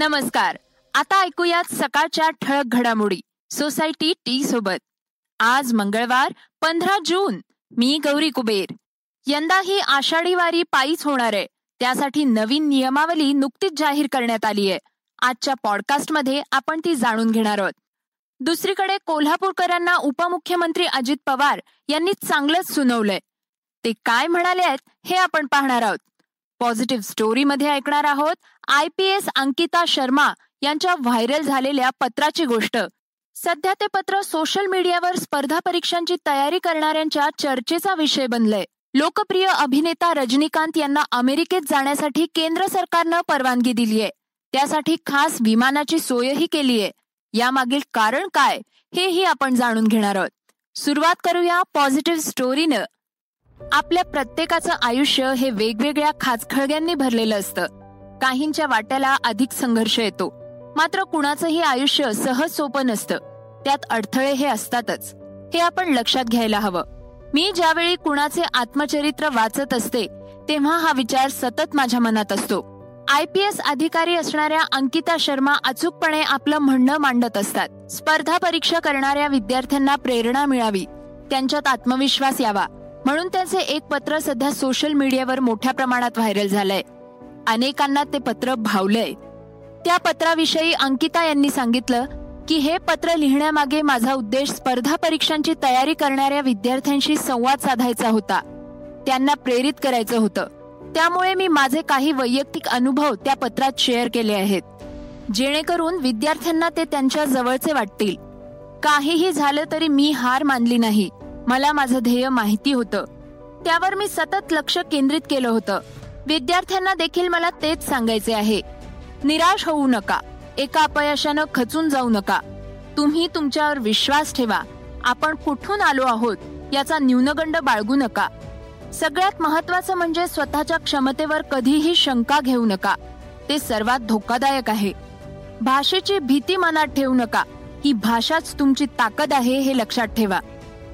नमस्कार. आता ऐकूयात सकाळच्या ठळक घडामोडी. सोसायटी टी सोबत. आज मंगळवार पंधरा जून. मी गौरी कुबेर. यंदा ही आषाढी वारी पायीच होणार आहे. त्यासाठी नवीन नियमावली नुकतीच जाहीर करण्यात आली आहे. आजच्या पॉडकास्टमध्ये आपण ती जाणून घेणार आहोत. दुसरीकडे कोल्हापूरकरांना उपमुख्यमंत्री अजित पवार यांनी चांगलंच सुनावलंय. ते काय म्हणाले आहेत हे आपण पाहणार आहोत. पॉझिटिव्ह स्टोरीमध्ये ऐकणार आहोत. I P S Ankita Sharma यांच्या व्हायरल झालेल्या पत्राची गोष्ट. सध्या ते पत्र सोशल मीडियावर स्पर्धा परीक्षांची तयारी करणाऱ्यांच्या चर्चेचा विषय बनलंय. लोकप्रिय अभिनेता रजनीकांत यांना अमेरिकेत जाण्यासाठी केंद्र सरकारनं परवानगी दिलीय. त्यासाठी खास विमानाची सोयही केलीय. यामागील कारण काय हेही आपण जाणून घेणार आहोत. सुरुवात करूया पॉझिटिव्ह स्टोरीनं आपल्या प्रत्येकाचं आयुष्य हे वेगवेगळ्या खाचखळग्यांनी भरलेलं असतं. काहींच्या वाट्याला अधिक संघर्ष येतो. मात्र कुणाचंही आयुष्य सहज सोपं नसतं. त्यात अडथळे हे असतातच. हे आपण लक्षात घ्यायला हवं. मी ज्यावेळी कुणाचे आत्मचरित्र वाचत असते तेव्हा हा विचार सतत माझ्या मनात असतो. आय पी एस अधिकारी असणाऱ्या अंकिता शर्मा अचूकपणे आपलं म्हणणं मांडत असतात. स्पर्धा परीक्षा करणाऱ्या विद्यार्थ्यांना प्रेरणा मिळावी. त्यांच्यात आत्मविश्वास यावा. म्हणून त्यांचे एक पत्र सध्या सोशल मीडियावर मोठ्या प्रमाणात व्हायरल झालंय. अनेकांना ते पत्र भावलंय. त्या पत्राविषयी अंकिता यांनी सांगितलं की हे पत्र लिहिण्यामागे माझा उद्देश स्पर्धा परीक्षांची तयारी करणाऱ्या विद्यार्थ्यांशी संवाद साधायचा होता. त्यांना प्रेरित करायचं होतं. त्यामुळे मी माझे काही वैयक्तिक अनुभव त्या पत्रात शेअर केले आहेत. जेणेकरून विद्यार्थ्यांना ते त्यांच्या जवळचे वाटतील. काहीही झालं तरी मी हार मानली नाही. मला माझं ध्येय माहिती होतं. त्यावर मी सतत लक्ष केंद्रित केलं होतं. विद्यार्थ्यांना देखील मला तेच सांगायचे आहे. निराश होऊ नका. एका अपयशानं खचून जाऊ नका. तुम्ही तुमच्यावर विश्वास ठेवा. आपण कुठून आलो आहोत याचा न्यूनगंड बाळगू नका. सगळ्यात महत्वाचं म्हणजे स्वतःच्या क्षमतेवर कधीही शंका घेऊ नका. ते सर्वात धोकादायक आहे. भाषेची भीती मनात ठेवू नका. ही भाषाच तुमची ताकद आहे हे लक्षात ठेवा.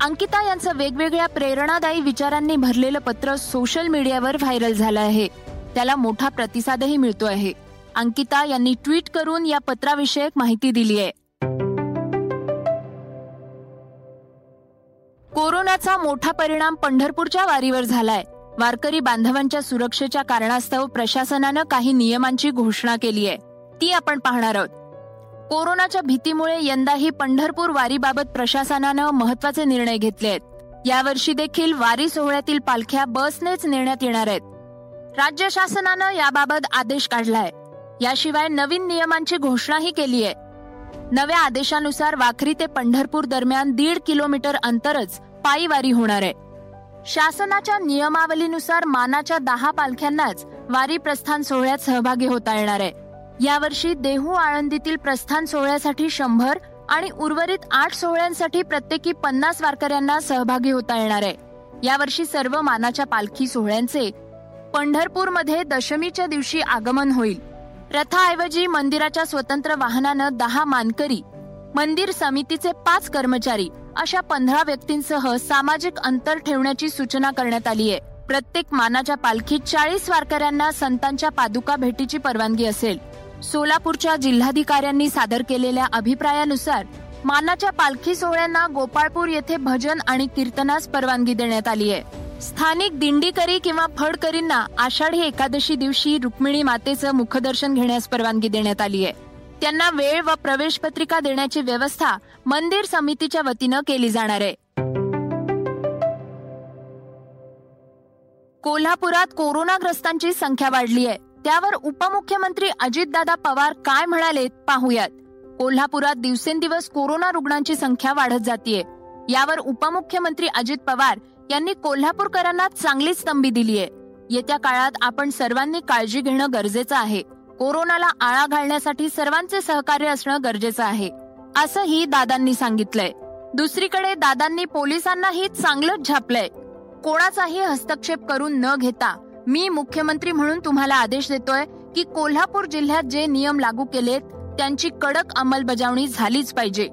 अंकिता यांचं वेगवेगळ्या प्रेरणादायी विचारांनी भरलेलं पत्र सोशल मीडियावर व्हायरल झालं आहे. त्याला मोठा प्रतिसादही मिळतो आहे. अंकिता यांनी ट्विट करून या पत्राविषयक माहिती दिली आहे. कोरोनाचा मोठा परिणाम पंढरपूरच्या वारीवर झालाय. वारकरी बांधवांच्या सुरक्षेच्या कारणास्तव प्रशासनानं काही नियमांची घोषणा केली आहे. ती आपण पाहणार आहोत. कोरोनाच्या भीतीमुळे यंदाही पंढरपूर वारीबाबत प्रशासनानं महत्त्वाचे निर्णय घेतले आहेत. यावर्षी देखील वारी सोहळ्यातील पालख्या बसनेच नेण्यात येणार आहेत. राज्य शासनानं याबाबत आदेश काढलाय. याशिवाय नवीन नियमांची घोषणाही केली आहे. नव्या आदेशानुसार वाखरी ते पंढरपूर दरम्यान दीड किलोमीटर अंतरच पायी वारी होणार आहे. शासनाच्या नियमावलीनुसार मानाच्या दहा पालख्यांनाच वारी प्रस्थान सोहळ्यात सहभागी होता येणार आहे. यावर्षी देहू आळंदीतील प्रस्थान सोहळ्यासाठी शंभर आणि उर्वरित आठ सोहळ्यांसाठी प्रत्येकी पन्नास वारकऱ्यांना सहभागी होता येणार आहे. यावर्षी सर्व मानाच्या पालखी सोहळ्यांचे पंढरपूरमध्ये दशमीच्या दिवशी आगमन होईल. रथाऐवजी मंदिराच्या स्वतंत्र वाहनानं दहा मानकरी मंदिर समितीचे पाच कर्मचारी अशा पंधरा व्यक्तींसह सामाजिक अंतर ठेवण्याची सूचना करण्यात आली आहे. प्रत्येक मानाच्या पालखीत चाळीस वारकऱ्यांना संतांच्या पादुका भेटीची परवानगी असेल. सोलापूरच्या जिल्हाधिकाऱ्यांनी सादर केलेल्या अभिप्रायानुसार मानाच्या पालखी सोहळ्यांना गोपाळपूर येथे भजन आणि कीर्तनास परवानगी देण्यात आली आहे. स्थानिक दिंडीकरी किंवा फडकरींना आषाढी एकादशी दिवशी रुक्मिणी मातेचं मुखदर्शन घेण्यास परवानगी देण्यात आली आहे. त्यांना वेळ व प्रवेश पत्रिका देण्याची व्यवस्था मंदिर समितीच्या वतीनं केली जाणार आहे. कोल्हापुरात कोरोनाग्रस्तांची संख्या वाढली आहे. त्यावर उपमुख्यमंत्री अजितदादा पवार काय म्हणाले पाहूयात. कोल्हापुरात दिवसेंदिवस कोरोना रुग्णांची संख्या वाढत जातीये. यावर उपमुख्यमंत्री अजित पवार यांनी कोल्हापूरकरांना चांगलीच तंबी दिलीय. येत्या काळात आपण सर्वांनी काळजी घेणं गरजेचं आहे. कोरोनाला आळा घालण्यासाठी सर्वांचे सहकार्य असणं गरजेचं आहे. असंही दादांनी सांगितलंय. दुसरीकडे दादांनी पोलिसांनाही चांगलंच झापलंय. कोणाचाही हस्तक्षेप करून न घेता मी मुख्यमंत्री म्हणून तुम्हाला आदेश देतोय की कोल्हापूर जिल्ह्यात जे नियम लागू केलेत त्यांची कडक अंमलबजावणी झालीच पाहिजे.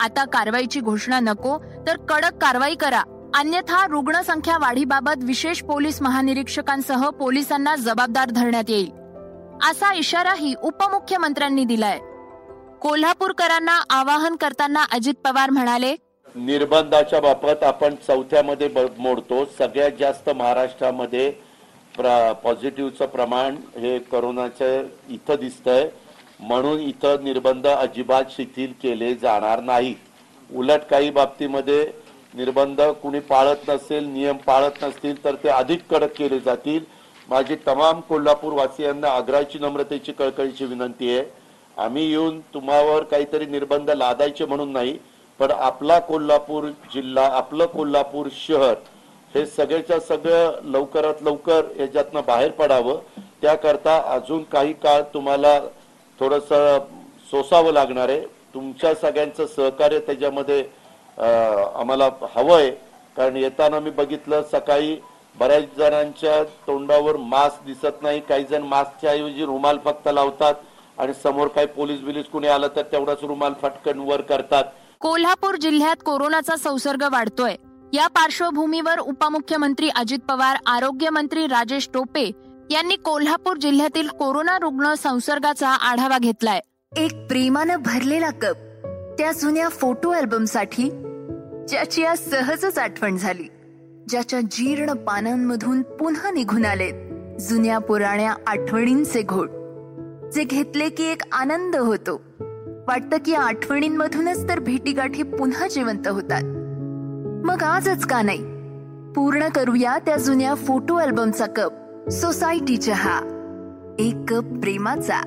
आता कारवाईची घोषणा नको तर कडक कारवाई करा. अन्यथा रुग्णसंख्या वाढीबाबत विशेष पोलीस महानिरीक्षकांसह पोलिसांना जबाबदार धरण्यात येईल. असा इशाराही उपमुख्यमंत्र्यांनी दिलाय. कोल्हापूरकरांना आवाहन करताना अजित पवार म्हणाले निर्बंधाच्या बाबत आपण चौथ्यामध्ये मोडतो. सगळ्यात जास्त महाराष्ट्रामध्ये पॉझिटिव्हचं प्रमाण हे करोनाचं इथं दिसतंय. म्हणून इथं निर्बंध अजिबात शिथिल केले जाणार नाही उलट काही बाबतीमध्ये निर्बंध कुणी पाळत नसेल नियम पाळत नसतील तर ते अधिक कडक केले जातील. माझी तमाम कोल्हापूर वासियांना आग्रहाची नम्रतेची कळकळीची विनंती आहे. आम्ही येऊन तुम्हावर काहीतरी निर्बंध लादायचे म्हणून नाही पण आपला कोल्हापूर जिल्हा आपलं कोल्हापूर शहर हे सगळ्याच्या सगळं लवकरात लवकर याच्यातनं बाहेर पडावं त्याकरता अजून काही काळ तुम्हाला थोडस सोसावं लागणार आहे. तुमच्या सगळ्यांचं सहकार्य त्याच्यामध्ये आम्हाला हवंय. कारण येताना मी बघितलं सकाळी बऱ्याच जणांच्या तोंडावर मास्क दिसत नाही. काही जण मास्कच्या ऐवजी रुमाल फक्त लावतात आणि समोर काही पोलीस बिलीस कुणी आलं तर तेवढाच रुमाल फटकन वर करतात. कोल्हापूर जिल्ह्यात कोरोनाचा संसर्ग वाढतोय. या पार्श्वभूमीवर उपमुख्यमंत्री अजित पवार आरोग्यमंत्री राजेश टोपे यांनी कोल्हापूर जिल्ह्यातील कोरोना रुग्ण संसर्गाचा आढावा घेतलाय. एक प्रेमानं भरलेला कप त्या जुन्या फोटो अल्बमसाठी ज्याची आज सहजच आठवण झाली. ज्याच्या जीर्ण पानांमधून पुन्हा निघून आले जुन्या पुराण्या आठवणींचे घोट जे घेतले की एक आनंद होतो. वाटतं की आठवणींमधूनच तर भेटीगाठी पुन्हा जिवंत होतात. मग आजच का नाही? पूर्ण करूया त्या जुन्या फोटो अल्बमचा कप सोसायटी चहा एक कप प्रेमाचा.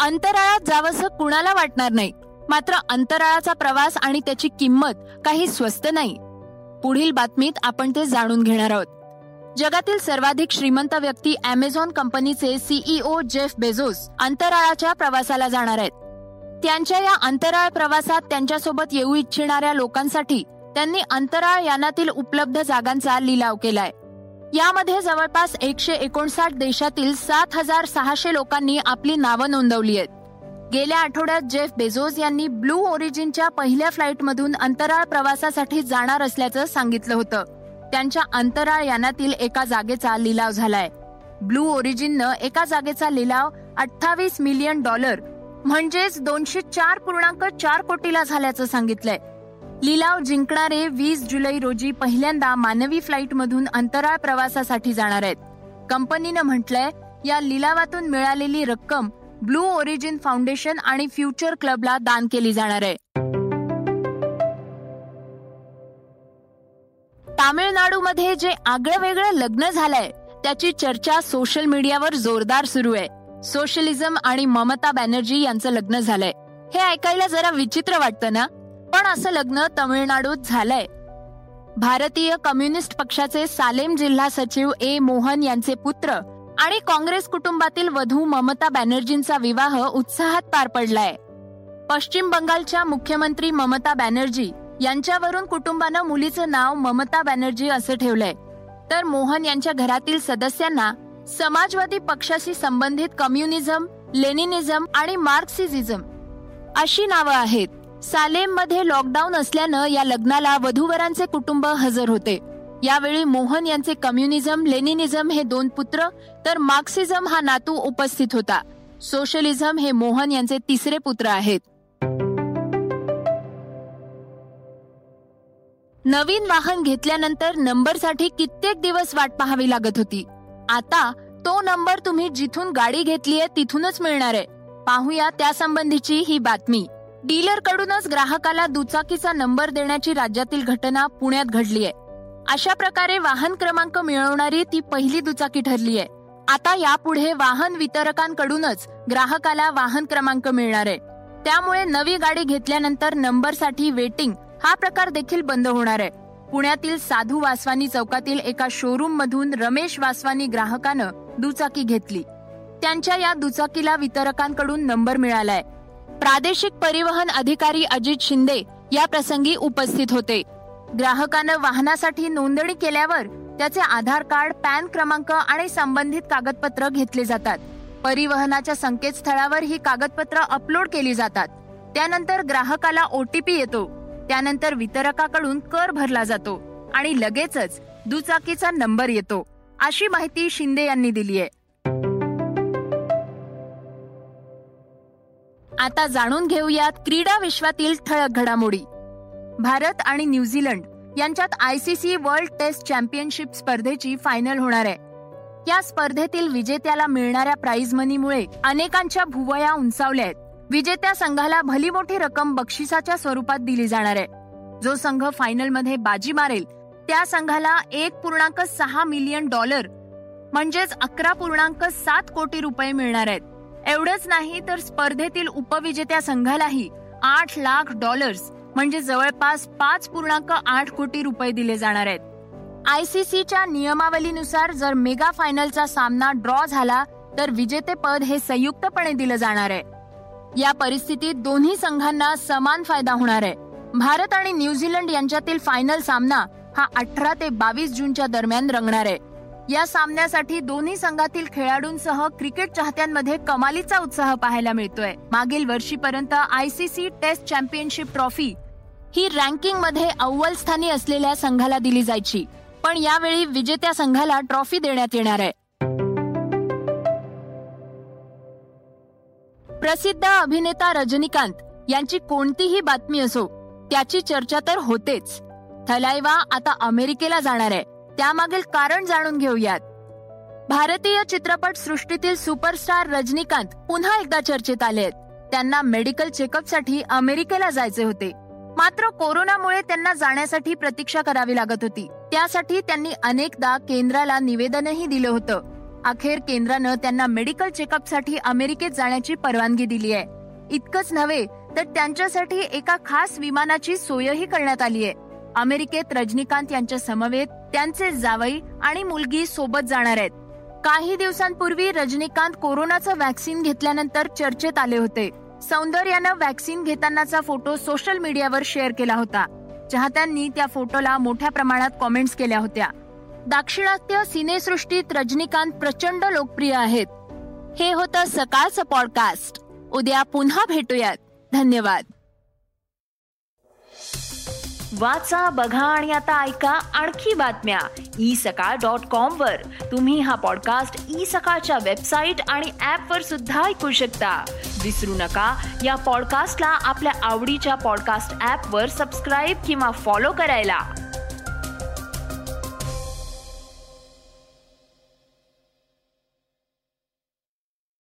अंतराळात जावंसं कुणाला वाटणार नाही? मात्र अंतराळाचा प्रवास आणि त्याची किंमत काही स्वस्त नाही. पुढील बातमीत आपण ते जाणून घेणार आहोत. जगातील सर्वाधिक श्रीमंत व्यक्ती अमेझॉन कंपनीचे सीईओ जेफ बेझोस अंतराळाच्या प्रवासाला जाणार आहेत. त्यांच्या या अंतराळ प्रवासात त्यांच्यासोबत येऊ इच्छिणाऱ्या लोकांसाठी त्यांनी अंतराळ यानातील उपलब्ध जागांचा लिलाव केलाय. यामध्ये जवळपास एकशे एकोणसाठ देशातील सात हजार सहाशे लोकांनी आपली नावं नोंदवली आहेत. गेल्या आठवड्यात जेफ बेझोस यांनी ब्लू ओरिजिनच्या पहिल्या फ्लाईटमधून अंतराळ प्रवासासाठी जाणार असल्याचं सांगितलं होतं. त्यांच्या अंतराळ यानातील एका जागेचा लिलाव झालाय. ब्लू ओरिजिननं एका जागेचा लिलाव अठ्ठावीस मिलियन डॉलर म्हणजेच दोनशे चार पूर्णांक चार कोटीला झाल्याचं सांगितलंय. लिलाव जिंकणारे वीस जुलै रोजी पहिल्यांदा मानवी फ्लाईट मधून अंतराळ प्रवासासाठी जाणार आहेत. कंपनीनं म्हटलंय या लिलावातून मिळालेली रक्कम ब्लू ओरिजिन फाउंडेशन आणि फ्युचर क्लबला दान केली जाणार आहे. तामिळनाडूमध्ये जे आगळं वेगळं लग्न झालंय त्याची चर्चा सोशल मीडियावर जोरदार सुरू आहे. सोशलिझम आणि ममता बॅनर्जी यांचं लग्न झालंय. हे ऐकायला जरा विचित्र वाटतं ना? पण असं लग्न तमिळनाडूत झालंय. भारतीय कम्युनिस्ट पक्षाचे सालेम जिल्हा सचिव ए मोहन यांचे पुत्र आणि काँग्रेस कुटुंबातील वधू ममता बॅनर्जींचा विवाह उत्साहात पार पडलाय. पश्चिम बंगालच्या मुख्यमंत्री ममता बॅनर्जी यांच्यावरून कुटुंबानं मुलीचं नाव ममता बॅनर्जी असं ठेवलंय. तर मोहन यांच्या घरातील सदस्यांना समाजवादी पक्षाशी संबंधित कम्युनिझम लेनिनिझम आणि मार्क्सिझम अशी नावं आहेत. सालेममध्ये लॉकडाऊन असल्यानं या लग्नाला वधूवरांचे कुटुंब हजर होते. यावेळी मोहन यांचे कम्युनिझम लेनिनिझम हे दोन पुत्र तर मार्क्सिझम हा नातू उपस्थित होता. सोशलिझम हे मोहन यांचे तिसरे पुत्र आहेत. नवीन वाहन घेतल्यानंतर नंबरसाठी कित्येक दिवस वाट पाहावी लागत होती. आता तो नंबर तुम्ही जिथून गाडी घेतलीये तिथूनच मिळणार आहे. पाहूया त्यासंबंधीची ही बातमी. डीलर कडूनच ग्राहकाला दुचाकीचा नंबर देण्याची राज्यातील घटना पुण्यात घडली आहे अशा प्रकारे वाहन क्रमांक मिळवणारी ती पहिली दुचाकी ठरली आहे आता यापुढे वाहन वितरकांकडूनच ग्राहकाला वाहन क्रमांक मिळणार आहे. त्यामुळे नवी गाडी घेतल्यानंतर नंबरसाठी वेटिंग हा प्रकार देखील बंद होणार आहे. पुण्यातील साधू वासवानी चौकातील एका शोरूम मधून रमेश वासवानी ग्राहकानं दुचाकी घेतली. त्यांच्या या दुचाकीला वितरकांकडून नंबर मिळालाय. प्रादेशिक परिवहन अधिकारी अजित शिंदे या प्रसंगी उपस्थित होते. ग्राहकानं वाहनासाठी नोंदणी केल्यावर त्याचे आधार कार्ड पॅन क्रमांक आणि संबंधित कागदपत्र घेतले जातात. परिवहनाच्या संकेतस्थळावर ही कागदपत्र अपलोड केली जातात. त्यानंतर ग्राहकाला ओटीपी येतो. त्यानंतर वितरकाकडून कर भरला जातो आणि लगेचच दुचाकीचा नंबर येतो अशी माहिती शिंदे यांनी दिली आहे आता जाणून घेऊयात क्रीडा विश्वातील ठळक घडामोडी. भारत आणि न्यूझीलंड यांच्यात आयसीसी वर्ल्ड टेस्ट चॅम्पियनशिप स्पर्धेची फायनल होणार आहे. या स्पर्धेतील विजेत्याला मिळणाऱ्या प्राईज मनीमुळे अनेकांच्या भुवया उंचावल्या आहेत. विजेत्या संघाला भली मोठी रक्कम बक्षिसाच्या स्वरूपात दिली जाणार आहे. जो संघ फायनलमध्ये बाजी मारेल त्या संघाला एक पूर्णांक सहा मिलियन डॉलर म्हणजेच अकरा पूर्णांक सात कोटी रुपये मिळणार आहेत. एवढंच नाही तर स्पर्धेतील उपविजेत्या संघालाही आठ लाख डॉलर्स म्हणजे जवळपास पाच पूर्णांक आठ कोटी रुपये दिले जाणार आहेत. आयसीसीच्या नियमावलीनुसार जर मेगा फायनलचा सामना ड्रॉ झाला तर विजेतेपद हे संयुक्तपणे दिलं जाणार आहे. या परिस्थितीत दोन्ही संघांना समान फायदा होणार आहे. भारत आणि न्यूझीलंड यांच्यातील फायनल सामना हा अठरा ते बावीस जूनच्या दरम्यान रंगणार आहे. या सामन्यासाठी दोन्ही संघातील खेळाडूंसह क्रिकेट चाहत्यांमध्ये कमालीचा उत्साह पाहायला मिळतोय. मागील वर्षीपर्यंत आयसीसी टेस्ट चॅम्पियनशिप ट्रॉफी ही रँकिंगमध्ये अव्वल स्थानी असलेल्या संघाला दिली जायची. पण यावेळी विजेत्या संघाला ट्रॉफी देण्यात येणार आहे. प्रसिद्ध अभिनेता रजनीकांत यांची कोणतीही बातमी असो त्याची चर्चा तर होतेच. थलायवा आता अमेरिकेला जाणार आहे. त्यामागील कारण जाणून घेऊयात. भारतीय चित्रपट सृष्टीतील सुपरस्टार रजनीकांत पुन्हा एकदा चर्चेत आले आहेत त्यांना मेडिकल चेकअपसाठी अमेरिकेला जायचे होते. मात्र कोरोनामुळे त्यांना जाण्यासाठी प्रतीक्षा करावी लागत होती. त्यासाठी त्यांनी अनेकदा केंद्राला निवेदनही दिलं होतं. अखेर केंद्रानं त्यांना मेडिकल चेकअपसाठी अमेरिकेत जाण्याची परवानगी दिली आहे. इतकंच नव्हे तर त्यांच्यासाठी एका खास विमानाची सोयही करण्यात आली आहे. अमेरिकेत रजनीकांत यांच्या समवेत त्यांचे जावई आणि मुलगी सोबत जाणार आहेत. काही दिवसांपूर्वी रजनीकांत कोरोनाचं वॅक्सिन घेतल्यानंतर चर्चेत आले होते. सौंदर्यानं वॅक्सिन घेतानाचा फोटो सोशल मीडियावर शेअर केला होता. चाहत्यांनी त्या फोटोला मोठ्या प्रमाणात कॉमेंट्स केल्या होत्या. दाक्षिणात्य सिनेसृष्टीत रजनीकांत प्रचंड लोकप्रिय आहेत. हे होतं सकाळचं पॉडकास्ट उद्या पुन्हा भेटूयात. धन्यवाद. वाचा बघा आणि आता ऐका आणखी बातम्या. ई सकाळ डॉट कॉम वर. तुम्ही हा पॉडकास्ट ई सकाळच्या वेबसाईट आणि ऍप वर सुद्धा ऐकू शकता. विसरू नका या पॉडकास्टला आपल्या आवडीच्या पॉडकास्ट ऍप वर सबस्क्राईब किंवा फॉलो करायला.